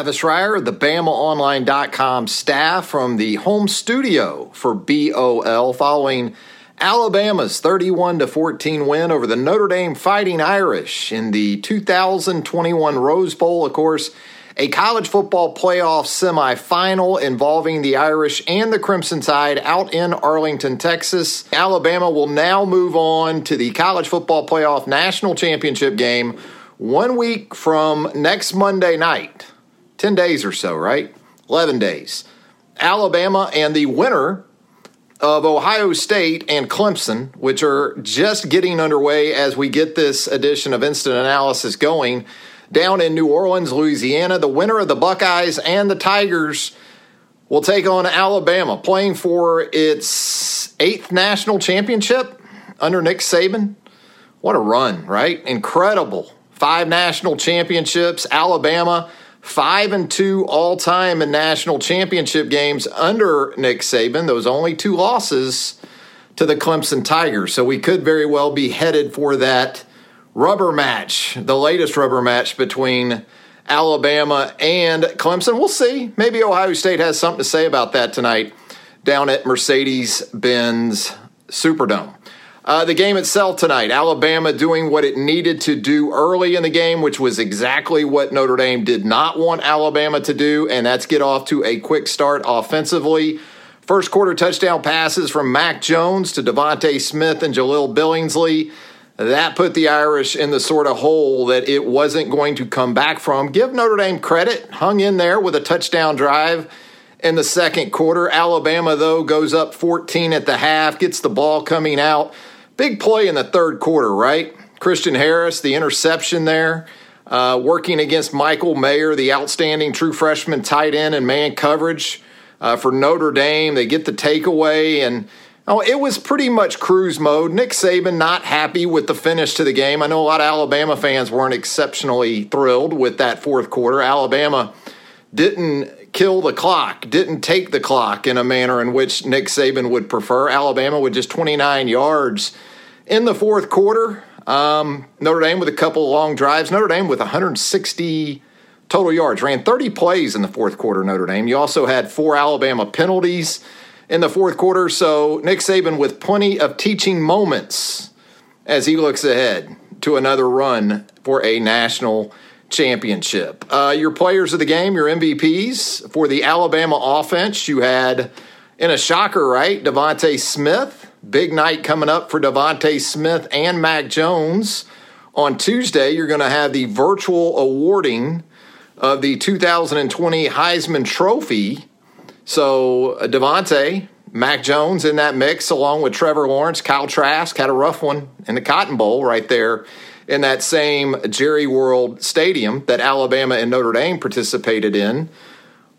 Travis Reier, the BamaOnline.com staff from the home studio for BOL following Alabama's 31 14 win over the Notre Dame Fighting Irish in the 2021 Rose Bowl. Of course, a college football playoff semifinal involving the Irish and the Crimson Tide out in Arlington, Texas. Alabama will now move on to the college football playoff national championship game one week from next Monday night. 10 days or so, right? 11 days. Alabama and the winner of Ohio State and Clemson, which are just getting underway as we get this edition of Instant Analysis going, down in New Orleans, Louisiana. The winner of the Buckeyes and the Tigers will take on Alabama, playing for its eighth national championship under Nick Saban. What a run, right? Incredible. Five national championships. Alabama five and two all time in national championship games under Nick Saban. Those only two losses to the Clemson Tigers. So we could very well be headed for that rubber match, the latest rubber match between Alabama and Clemson. We'll see. Maybe Ohio State has something to say about that tonight down at Mercedes Benz Superdome. Uh, the game itself tonight, Alabama doing what it needed to do early in the game, which was exactly what Notre Dame did not want Alabama to do, and that's get off to a quick start offensively. First quarter touchdown passes from Mac Jones to DeVonta Smith and Jahleel Billingsley. That put the Irish in the sort of hole that it wasn't going to come back from. Give Notre Dame credit, hung in there with a touchdown drive in the second quarter. Alabama, though, goes up 14 at the half, gets the ball coming out. Big play in the third quarter, right? Christian Harris, the interception there, uh, working against Michael Mayer, the outstanding true freshman tight end and man coverage uh, for Notre Dame. They get the takeaway, and oh, it was pretty much cruise mode. Nick Saban not happy with the finish to the game. I know a lot of Alabama fans weren't exceptionally thrilled with that fourth quarter. Alabama didn't kill the clock, didn't take the clock in a manner in which Nick Saban would prefer. Alabama with just 29 yards in the fourth quarter, um, Notre Dame with a couple long drives. Notre Dame with 160 total yards, ran 30 plays in the fourth quarter. Notre Dame. You also had four Alabama penalties in the fourth quarter. So Nick Saban with plenty of teaching moments as he looks ahead to another run for a national championship. Uh, your players of the game, your MVPs for the Alabama offense, you had in a shocker, right? DeVonta Smith Big night coming up for DeVonta Smith and Mac Jones. On Tuesday, you're going to have the virtual awarding of the 2020 Heisman Trophy. So, uh, DeVonta, Mac Jones in that mix, along with Trevor Lawrence. Kyle Trask had a rough one in the Cotton Bowl right there in that same Jerry World Stadium that Alabama and Notre Dame participated in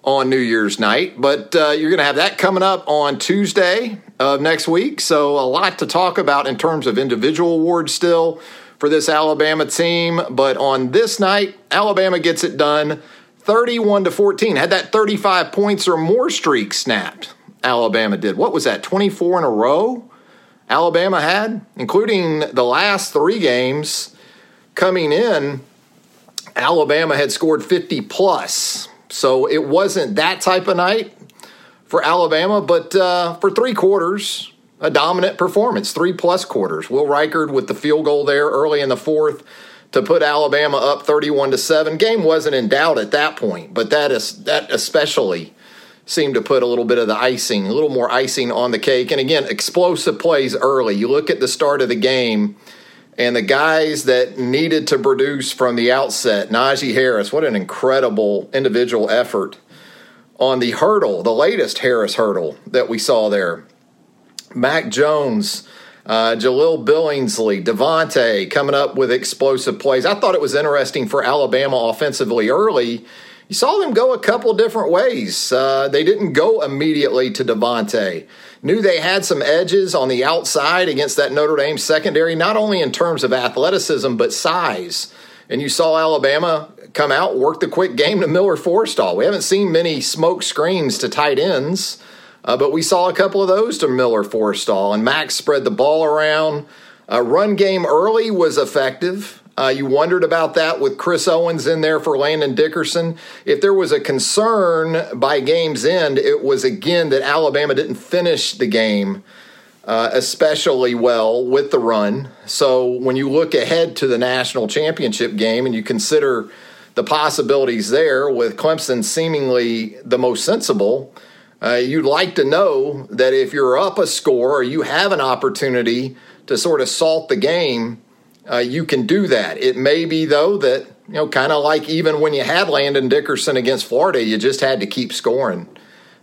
on New Year's night. But uh, you're going to have that coming up on Tuesday of next week. So, a lot to talk about in terms of individual awards still for this Alabama team. But on this night, Alabama gets it done 31 to 14. Had that 35 points or more streak snapped. Alabama did. What was that, 24 in a row? Alabama had, including the last three games coming in. Alabama had scored 50 plus. So it wasn't that type of night for Alabama, but uh, for three quarters, a dominant performance, three plus quarters. Will Reichard with the field goal there early in the fourth to put Alabama up 31 to 7. Game wasn't in doubt at that point, but that is that especially seemed to put a little bit of the icing, a little more icing on the cake. And again, explosive plays early. You look at the start of the game and the guys that needed to produce from the outset, Najee Harris, what an incredible individual effort on the hurdle, the latest Harris hurdle that we saw there. Mac Jones uh, Jahleel Billingsley, DeVonta coming up with explosive plays. I thought it was interesting for Alabama offensively early. You saw them go a couple different ways. Uh, they didn't go immediately to DeVonta. Knew they had some edges on the outside against that Notre Dame secondary, not only in terms of athleticism, but size. And you saw Alabama come out, work the quick game to Miller Forristall. We haven't seen many smoke screens to tight ends. Uh, but we saw a couple of those to Miller Forristall, and Max spread the ball around. Uh, run game early was effective. Uh, you wondered about that with Chris Owens in there for Landon Dickerson. If there was a concern by game's end, it was again that Alabama didn't finish the game uh, especially well with the run. So when you look ahead to the national championship game and you consider the possibilities there, with Clemson seemingly the most sensible uh, you'd like to know that if you're up a score or you have an opportunity to sort of salt the game, uh, you can do that. It may be, though, that, you know, kind of like even when you had Landon Dickerson against Florida, you just had to keep scoring.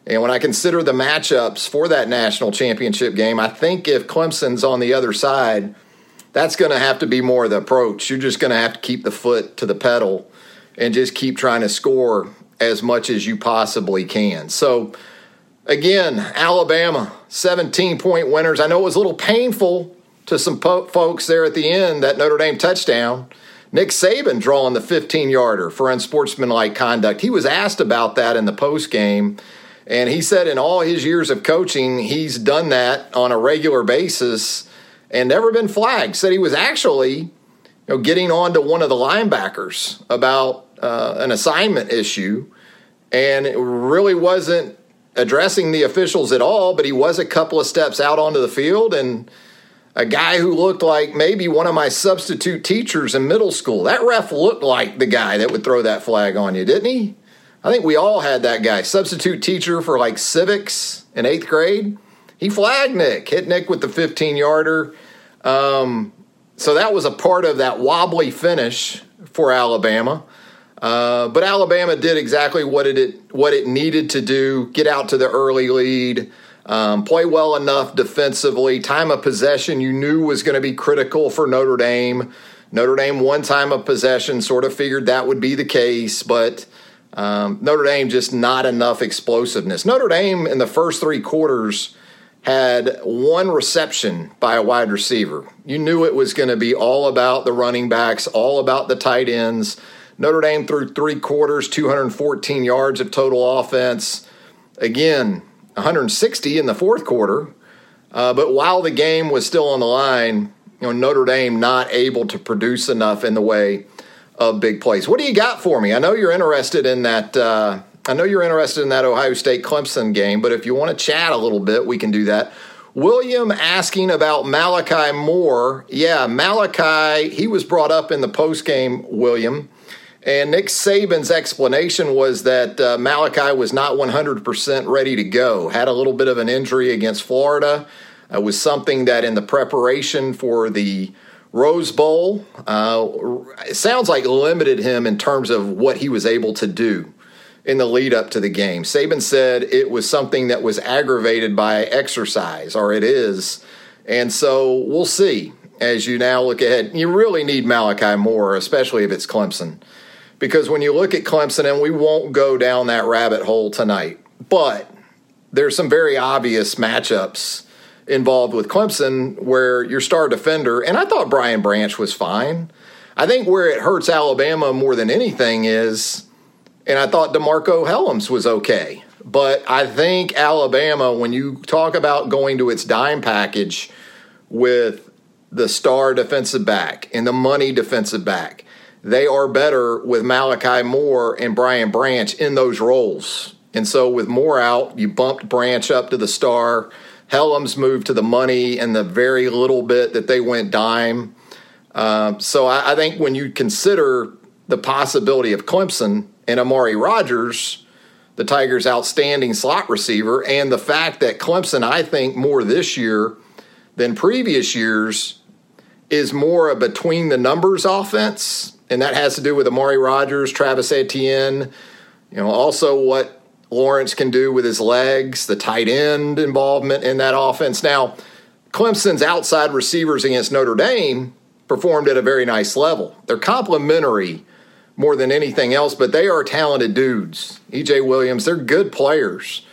And when I consider the matchups for that national championship game, I think if Clemson's on the other side, that's going to have to be more of the approach. You're just going to have to keep the foot to the pedal and just keep trying to score as much as you possibly can. So, Again, Alabama, 17 point winners. I know it was a little painful to some po- folks there at the end, that Notre Dame touchdown. Nick Saban drawing the 15 yarder for unsportsmanlike conduct. He was asked about that in the post game, and he said in all his years of coaching, he's done that on a regular basis and never been flagged. Said he was actually you know, getting on to one of the linebackers about uh, an assignment issue, and it really wasn't addressing the officials at all, but he was a couple of steps out onto the field and a guy who looked like maybe one of my substitute teachers in middle school. That ref looked like the guy that would throw that flag on you, didn't he? I think we all had that guy. Substitute teacher for like civics in eighth grade. He flagged Nick, hit Nick with the 15 yarder. Um, so that was a part of that wobbly finish for Alabama. Uh, but Alabama did exactly what it what it needed to do: get out to the early lead, um, play well enough defensively. Time of possession you knew was going to be critical for Notre Dame. Notre Dame won time of possession, sort of figured that would be the case, but um, Notre Dame just not enough explosiveness. Notre Dame in the first three quarters had one reception by a wide receiver. You knew it was going to be all about the running backs, all about the tight ends. Notre Dame through three quarters, 214 yards of total offense. Again, 160 in the fourth quarter. Uh, but while the game was still on the line, you know, Notre Dame not able to produce enough in the way of big plays. What do you got for me? I know you're interested in that. Uh, I know you're interested in that Ohio State Clemson game, but if you want to chat a little bit, we can do that. William asking about Malachi Moore. Yeah, Malachi, he was brought up in the post game, William. And Nick Saban's explanation was that uh, Malachi was not 100% ready to go, had a little bit of an injury against Florida. It was something that in the preparation for the Rose Bowl, uh, it sounds like limited him in terms of what he was able to do in the lead up to the game. Saban said it was something that was aggravated by exercise, or it is. And so we'll see as you now look ahead. You really need Malachi Moore, especially if it's Clemson because when you look at Clemson, and we won't go down that rabbit hole tonight, but there's some very obvious matchups involved with Clemson where your star defender, and I thought Brian Branch was fine. I think where it hurts Alabama more than anything is, and I thought DeMarco Hellams was okay. But I think Alabama, when you talk about going to its dime package with the star defensive back and the money defensive back. They are better with Malachi Moore and Brian Branch in those roles. And so with Moore out, you bumped Branch up to the star. Hellams moved to the money and the very little bit that they went dime. Um, so I, I think when you consider the possibility of Clemson and Amari Rodgers, the Tigers' outstanding slot receiver, and the fact that Clemson, I think, more this year than previous years, is more a between the numbers offense. And that has to do with Amari Rodgers, Travis Etienne, you know, also what Lawrence can do with his legs, the tight end involvement in that offense. Now, Clemson's outside receivers against Notre Dame performed at a very nice level. They're complementary more than anything else, but they are talented dudes. EJ Williams, they're good players.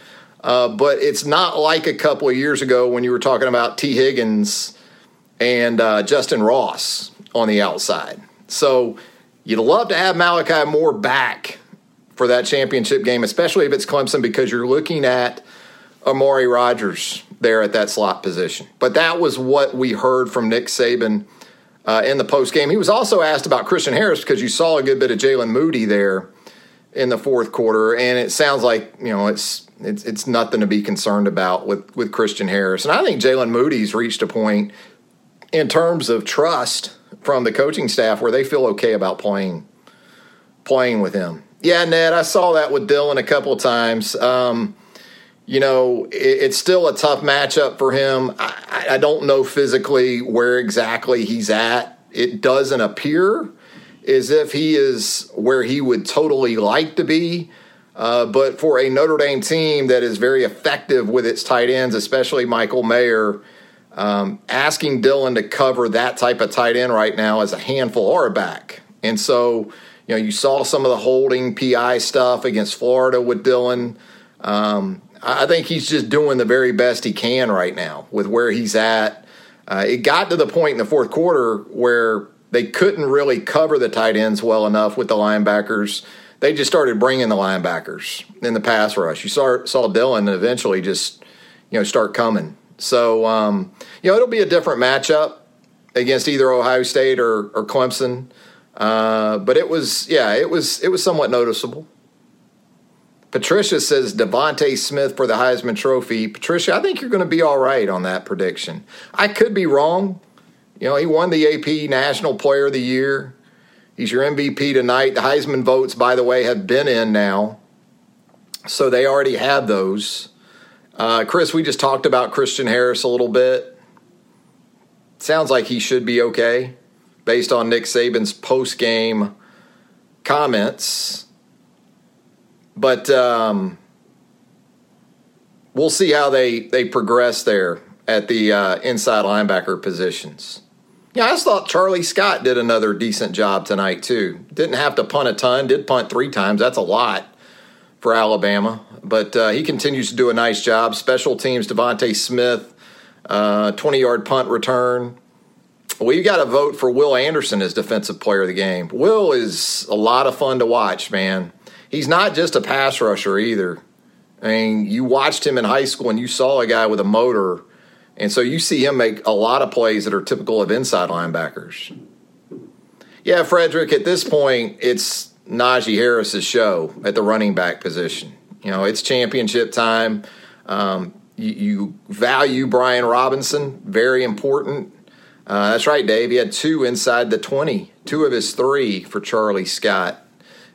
Uh, but it's not like a couple of years ago when you were talking about Tee Higgins and uh, Justin Ross on the outside. So you'd love to have Malachi Moore back for that championship game, especially if it's Clemson, because you're looking at Amari Rodgers there at that slot position. But that was what we heard from Nick Saban uh, in the post game. He was also asked about Christian Harris because you saw a good bit of Jaylen Moody there in the fourth quarter, and it sounds like you know it's it's it's nothing to be concerned about with with Christian Harris. And I think Jaylen Moody's reached a point in terms of trust from the coaching staff where they feel okay about playing playing with him. Yeah, Ned, I saw that with Dylan a couple times. Um, you know, it, it's still a tough matchup for him. I, I don't know physically where exactly he's at. It doesn't appear as if he is where he would totally like to be. Uh, but for a Notre Dame team that is very effective with its tight ends, especially Michael Mayer, um, asking Dylan to cover that type of tight end right now is a handful or a back. And so, you know, you saw some of the holding PI stuff against Florida with Dylan. Um, I think he's just doing the very best he can right now with where he's at. Uh, it got to the point in the fourth quarter where they couldn't really cover the tight ends well enough with the linebackers. They just started bringing the linebackers in the pass rush. You saw saw Dylan eventually just you know start coming. So um, you know it'll be a different matchup against either Ohio State or, or Clemson. Uh, but it was yeah it was it was somewhat noticeable. Patricia says DeVonta Smith for the Heisman Trophy. Patricia, I think you're going to be all right on that prediction. I could be wrong. You know, he won the AP National Player of the Year. He's your MVP tonight. The Heisman votes, by the way, have been in now. So they already had those. Uh, Chris, we just talked about Christian Harris a little bit. Sounds like he should be okay based on Nick Saban's post game comments. But um, we'll see how they, they progress there at the uh, inside linebacker positions. Yeah, I just thought Charlie Scott did another decent job tonight, too. Didn't have to punt a ton, did punt three times. That's a lot for Alabama. But uh, he continues to do a nice job. Special teams, DeVonta Smith, 20 uh, yard punt return. We've got to vote for Will Anderson as Defensive Player of the Game. Will is a lot of fun to watch, man he's not just a pass rusher either. I mean, you watched him in high school and you saw a guy with a motor, and so you see him make a lot of plays that are typical of inside linebackers. Yeah, Frederick, at this point, it's Najee Harris's show at the running back position. You know, it's championship time. Um, you, you, value Brian Robinson, very important. Uh, that's right, Dave. He had two inside the 20, two of his three for Charlie Scott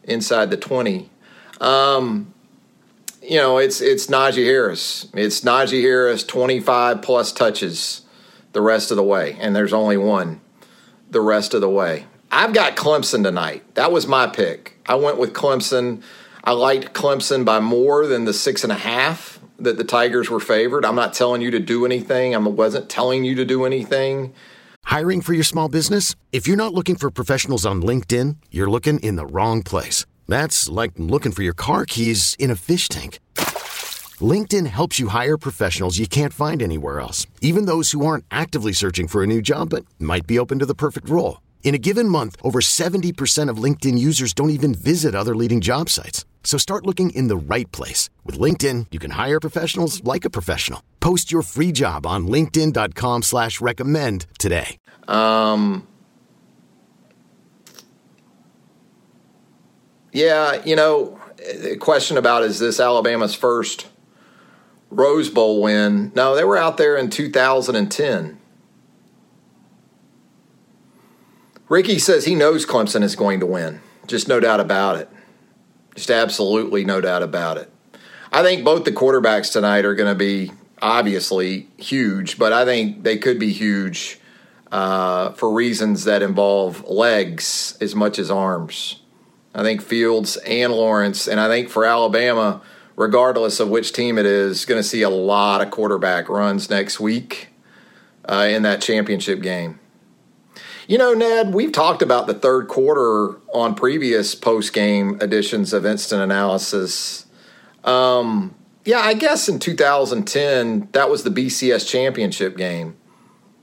inside the 20. Um, you know, it's it's Najee Harris. It's Najee Harris, 25 plus touches the rest of the way, and there's only one the rest of the way. I've got Clemson tonight. That was my pick. I went with Clemson. I liked Clemson by more than the six and a half that the Tigers were favored. I'm not telling you to do anything. I wasn't telling you to do anything. Hiring for your small business? If you're not looking for professionals on LinkedIn, you're looking in the wrong place. That's like looking for your car keys in a fish tank. LinkedIn helps you hire professionals you can't find anywhere else, even those who aren't actively searching for a new job but might be open to the perfect role. In a given month, over 70% of LinkedIn users don't even visit other leading job sites. So start looking in the right place. With LinkedIn, you can hire professionals like a professional. Post your free job on linkedin.com slash recommend today. Um, yeah, you know, the question about is this Alabama's first Rose Bowl win? No, they were out there in 2010. Ricky says he knows Clemson is going to win. Just no doubt about it. Just absolutely no doubt about it. I think both the quarterbacks tonight are going to be obviously huge, but I think they could be huge uh, for reasons that involve legs as much as arms. I think Fields and Lawrence, and I think for Alabama, regardless of which team it is, going to see a lot of quarterback runs next week uh, in that championship game. You know, Ned, we've talked about the third quarter on previous post game editions of Instant Analysis. Um, yeah, I guess in 2010, that was the BCS championship game.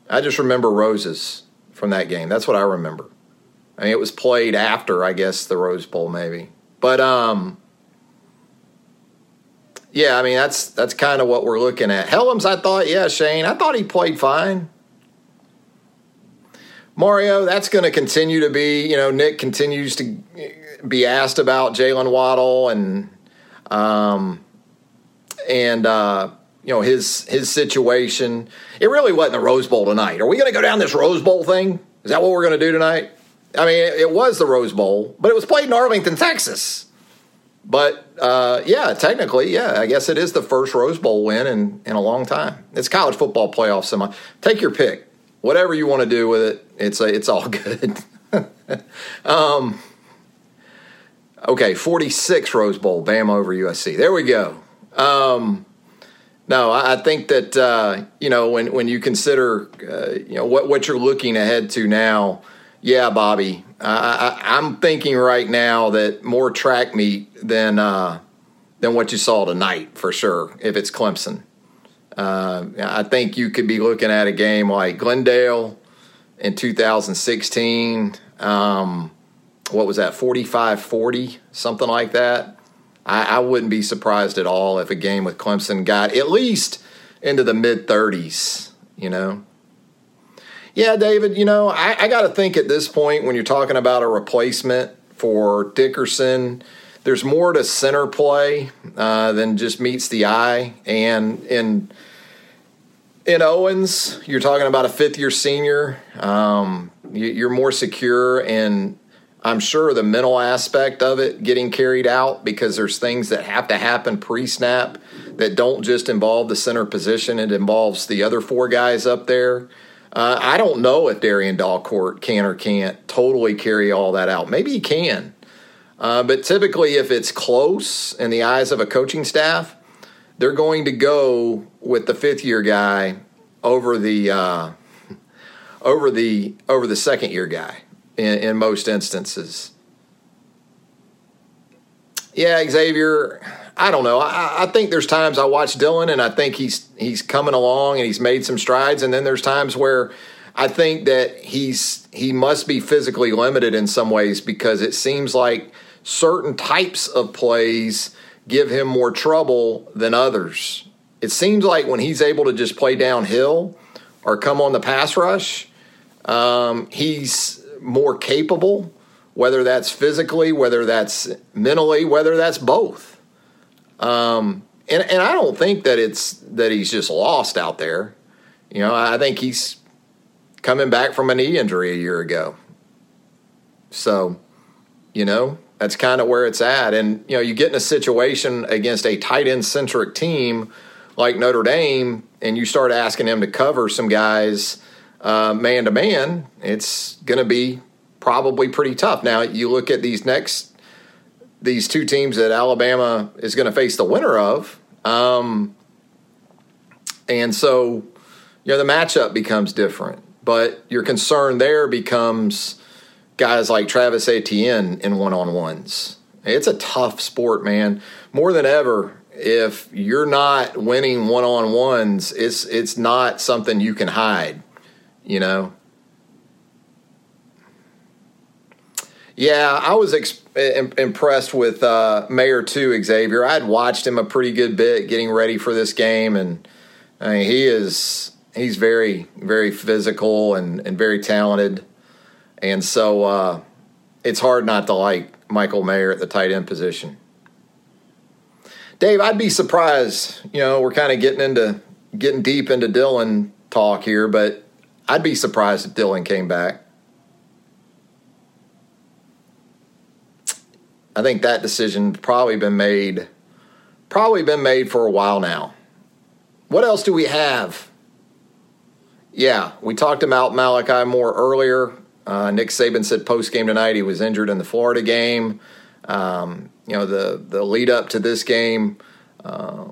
I just remember roses from that game. That's what I remember. I mean, it was played after, I guess, the Rose Bowl, maybe. But um, yeah, I mean, that's that's kind of what we're looking at. Hellams, I thought, yeah, Shane, I thought he played fine. Mario, that's going to continue to be, you know, Nick continues to be asked about Jaylen Waddle and, um, and, uh, you know, his, his situation. It really wasn't the Rose Bowl tonight. Are we going to go down this Rose Bowl thing? Is that what we're going to do tonight? I mean, it was the Rose Bowl, but it was played in Arlington, Texas. But uh, yeah, technically, yeah, I guess it is the first Rose Bowl win in, in a long time. It's college football playoff semi. Take your pick whatever you want to do with it, it's a, it's all good. um, okay, 46 Rose Bowl, Bama over USC. There we go. Um, no, I, I think that uh, you know when when you consider uh, you know what what you're looking ahead to now. Yeah, Bobby, I, am thinking right now that more track meet than uh, than what you saw tonight for sure. If it's Clemson. Uh, I think you could be looking at a game like Glendale in 2016. Um, what was that, 45 40, something like that? I, I, wouldn't be surprised at all if a game with Clemson got at least into the mid 30s, you know? Yeah, David, you know, I, I got to think at this point when you're talking about a replacement for Dickerson, there's more to center play uh, than just meets the eye. And in in Owens, you're talking about a fifth year senior. Um, you're more secure and I'm sure the mental aspect of it getting carried out because there's things that have to happen pre snap that don't just involve the center position, it involves the other four guys up there. Uh, I don't know if Darrian Dalcourt can or can't totally carry all that out. Maybe he can. Uh, but typically, if it's close in the eyes of a coaching staff, they're going to go with the fifth year guy over the uh, over the over the second year guy in, in most instances. Yeah, Xavier. I don't know. I, I, think there's times I watch Dylan and I think he's he's coming along and he's made some strides, and then there's times where I think that he's he must be physically limited in some ways because it seems like certain types of plays give him more trouble than others. It seems like when he's able to just play downhill or come on the pass rush, um, he's more capable, whether that's physically, whether that's mentally, whether that's both. Um, and, and I don't think that it's that he's just lost out there. You know, I think he's coming back from a knee injury a year ago. So, you know, that's kind of where it's at. And, you know, you get in a situation against a tight end centric team like Notre Dame and you start asking them to cover some guys man to man, it's going to be probably pretty tough. Now, you look at these next, these two teams that Alabama is going to face the winner of. Um, and so, you know, the matchup becomes different. But your concern there becomes guys like Travis Etienne in one on ones. It's a tough sport, man. More than ever, if you're not winning one on ones, it's it's not something you can hide, you know. Yeah, I was ex- impressed with uh, Mayer too, Xavier. I had watched him a pretty good bit getting ready for this game, and I mean, he is he's very very physical and, and very talented, and so uh, it's hard not to like Michael Mayer at the tight end position. Dave, I'd be surprised. You know, we're kind of getting into getting deep into Dylan talk here, but I'd be surprised if Dylan came back. I think that decision probably been made, probably been made for a while now. What else do we have? Yeah, we talked about Malachi Moore earlier. Uh, Nick Saban said post game tonight he was injured in the Florida game. Um, you know, the the lead up to this game uh,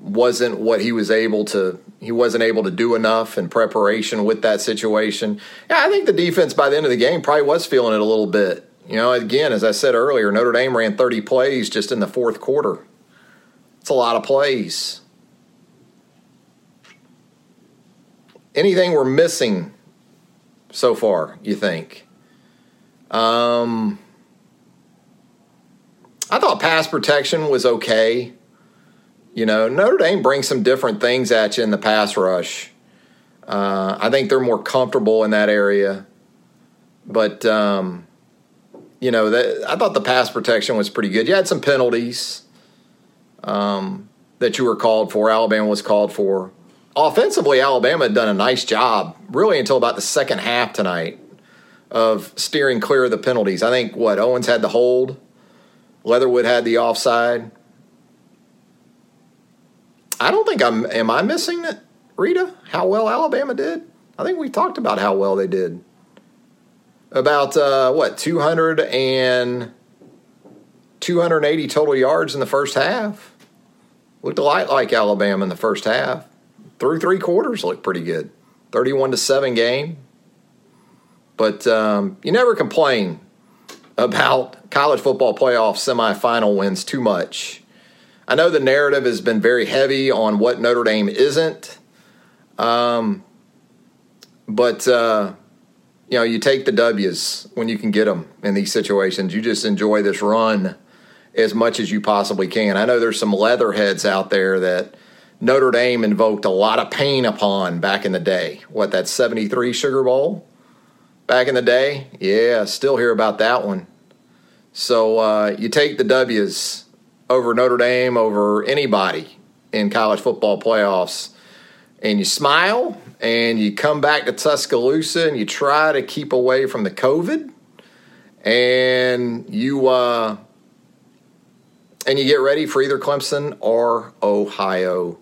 wasn't what he was able to. He wasn't able to do enough in preparation with that situation. Yeah, I think the defense by the end of the game probably was feeling it a little bit. You know, again, as I said earlier, Notre Dame ran 30 plays just in the fourth quarter. It's a lot of plays. Anything we're missing so far, you think? Um, I thought pass protection was okay. You know, Notre Dame brings some different things at you in the pass rush. Uh, I think they're more comfortable in that area. But, um, you know, that, I thought the pass protection was pretty good. You had some penalties um, that you were called for. Alabama was called for. Offensively, Alabama had done a nice job, really, until about the second half tonight of steering clear of the penalties. I think what Owens had the hold, Leatherwood had the offside. I don't think I'm. Am I missing it, Rita? How well Alabama did? I think we talked about how well they did about uh, what 200 and 280 total yards in the first half. Looked a lot like Alabama in the first half. Through three quarters, looked pretty good. 31 to seven game. But um, you never complain about college football playoff semifinal wins too much. I know the narrative has been very heavy on what Notre Dame isn't. Um, but uh, you know, you take the W's when you can get them in these situations. You just enjoy this run as much as you possibly can. I know there's some leatherheads out there that Notre Dame invoked a lot of pain upon back in the day. What, that 73 Sugar Bowl back in the day? Yeah, still hear about that one. So uh, you take the W's over Notre Dame, over anybody in college football playoffs, and you smile and you come back to Tuscaloosa and you try to keep away from the COVID, and you uh, and you get ready for either Clemson or Ohio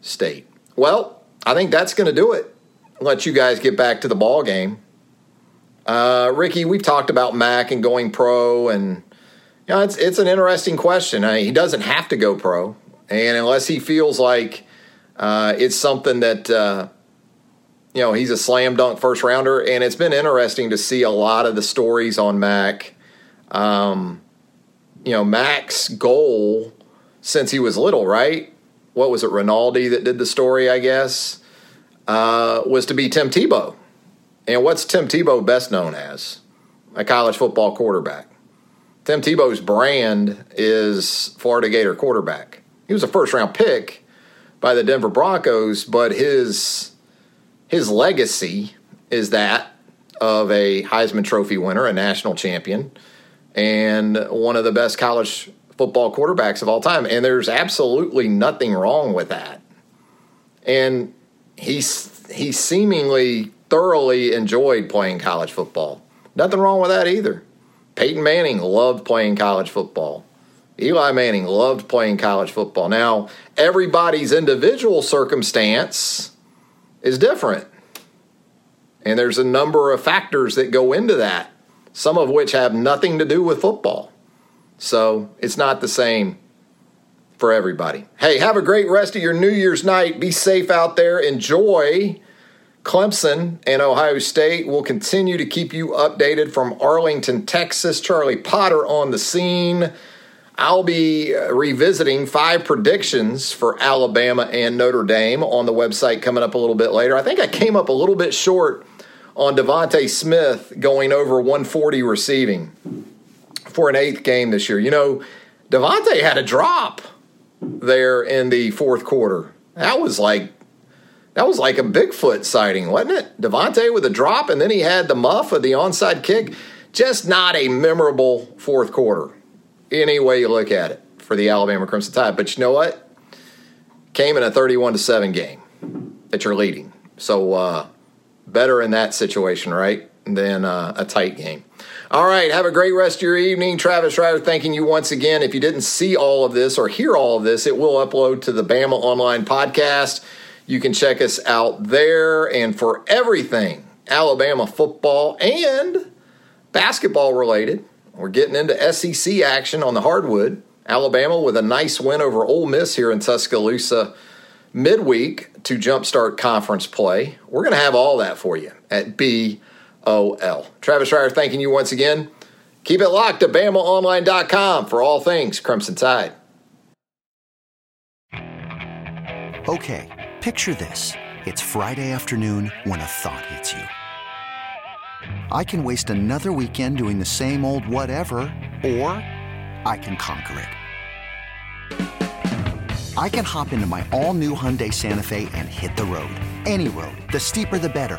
State. Well, I think that's going to do it. Let you guys get back to the ball game. Uh, Ricky, we've talked about Mac and going pro, and you know it's it's an interesting question. I mean, he doesn't have to go pro, and unless he feels like uh, it's something that uh, you know, he's a slam dunk first rounder, and it's been interesting to see a lot of the stories on Mac. Um, you know, Mac's goal since he was little, right? What was it, Rinaldi that did the story, I guess, uh, was to be Tim Tebow. And what's Tim Tebow best known as? A college football quarterback. Tim Tebow's brand is Florida Gator quarterback. He was a first round pick by the Denver Broncos, but his his legacy is that of a Heisman Trophy winner, a national champion, and one of the best college football quarterbacks of all time. And there's absolutely nothing wrong with that. And he's he seemingly thoroughly enjoyed playing college football. Nothing wrong with that either. Peyton Manning loved playing college football. Eli Manning loved playing college football. Now, everybody's individual circumstance is different. And there's a number of factors that go into that, some of which have nothing to do with football. So it's not the same for everybody. Hey, have a great rest of your New Year's night. Be safe out there. Enjoy. Clemson and Ohio State will continue to keep you updated from Arlington, Texas. Charlie Potter on the scene. I'll be uh, revisiting five predictions for Alabama and Notre Dame on the website coming up a little bit later. I think I came up a little bit short on DeVonta Smith going over 140 receiving. For an eighth game this year. You know, DeVonta had a drop there in the fourth quarter. That was like that was like a Bigfoot sighting, wasn't it? DeVonta with a drop, and then he had the muff of the onside kick. Just not a memorable fourth quarter, any way you look at it for the Alabama Crimson Tide. But you know what? Came in a 31 to 7 game that you're leading. So uh, better in that situation, right? Than uh, a tight game. All right, have a great rest of your evening. Travis Reier thanking you once again. If you didn't see all of this or hear all of this, it will upload to the Bama Online podcast. You can check us out there. And for everything Alabama football and basketball related, we're getting into SEC action on the hardwood. Alabama with a nice win over Ole Miss here in Tuscaloosa midweek to jumpstart conference play. We're going to have all that for you at BOL. Travis Reier thanking you once again. Keep it locked to BamaOnline.com for all things Crimson Tide. Okay, picture this. It's Friday afternoon when a thought hits you. I can waste another weekend doing the same old whatever, or I can conquer it. I can hop into my all new Hyundai Santa Fe and hit the road. Any road. The steeper, the better.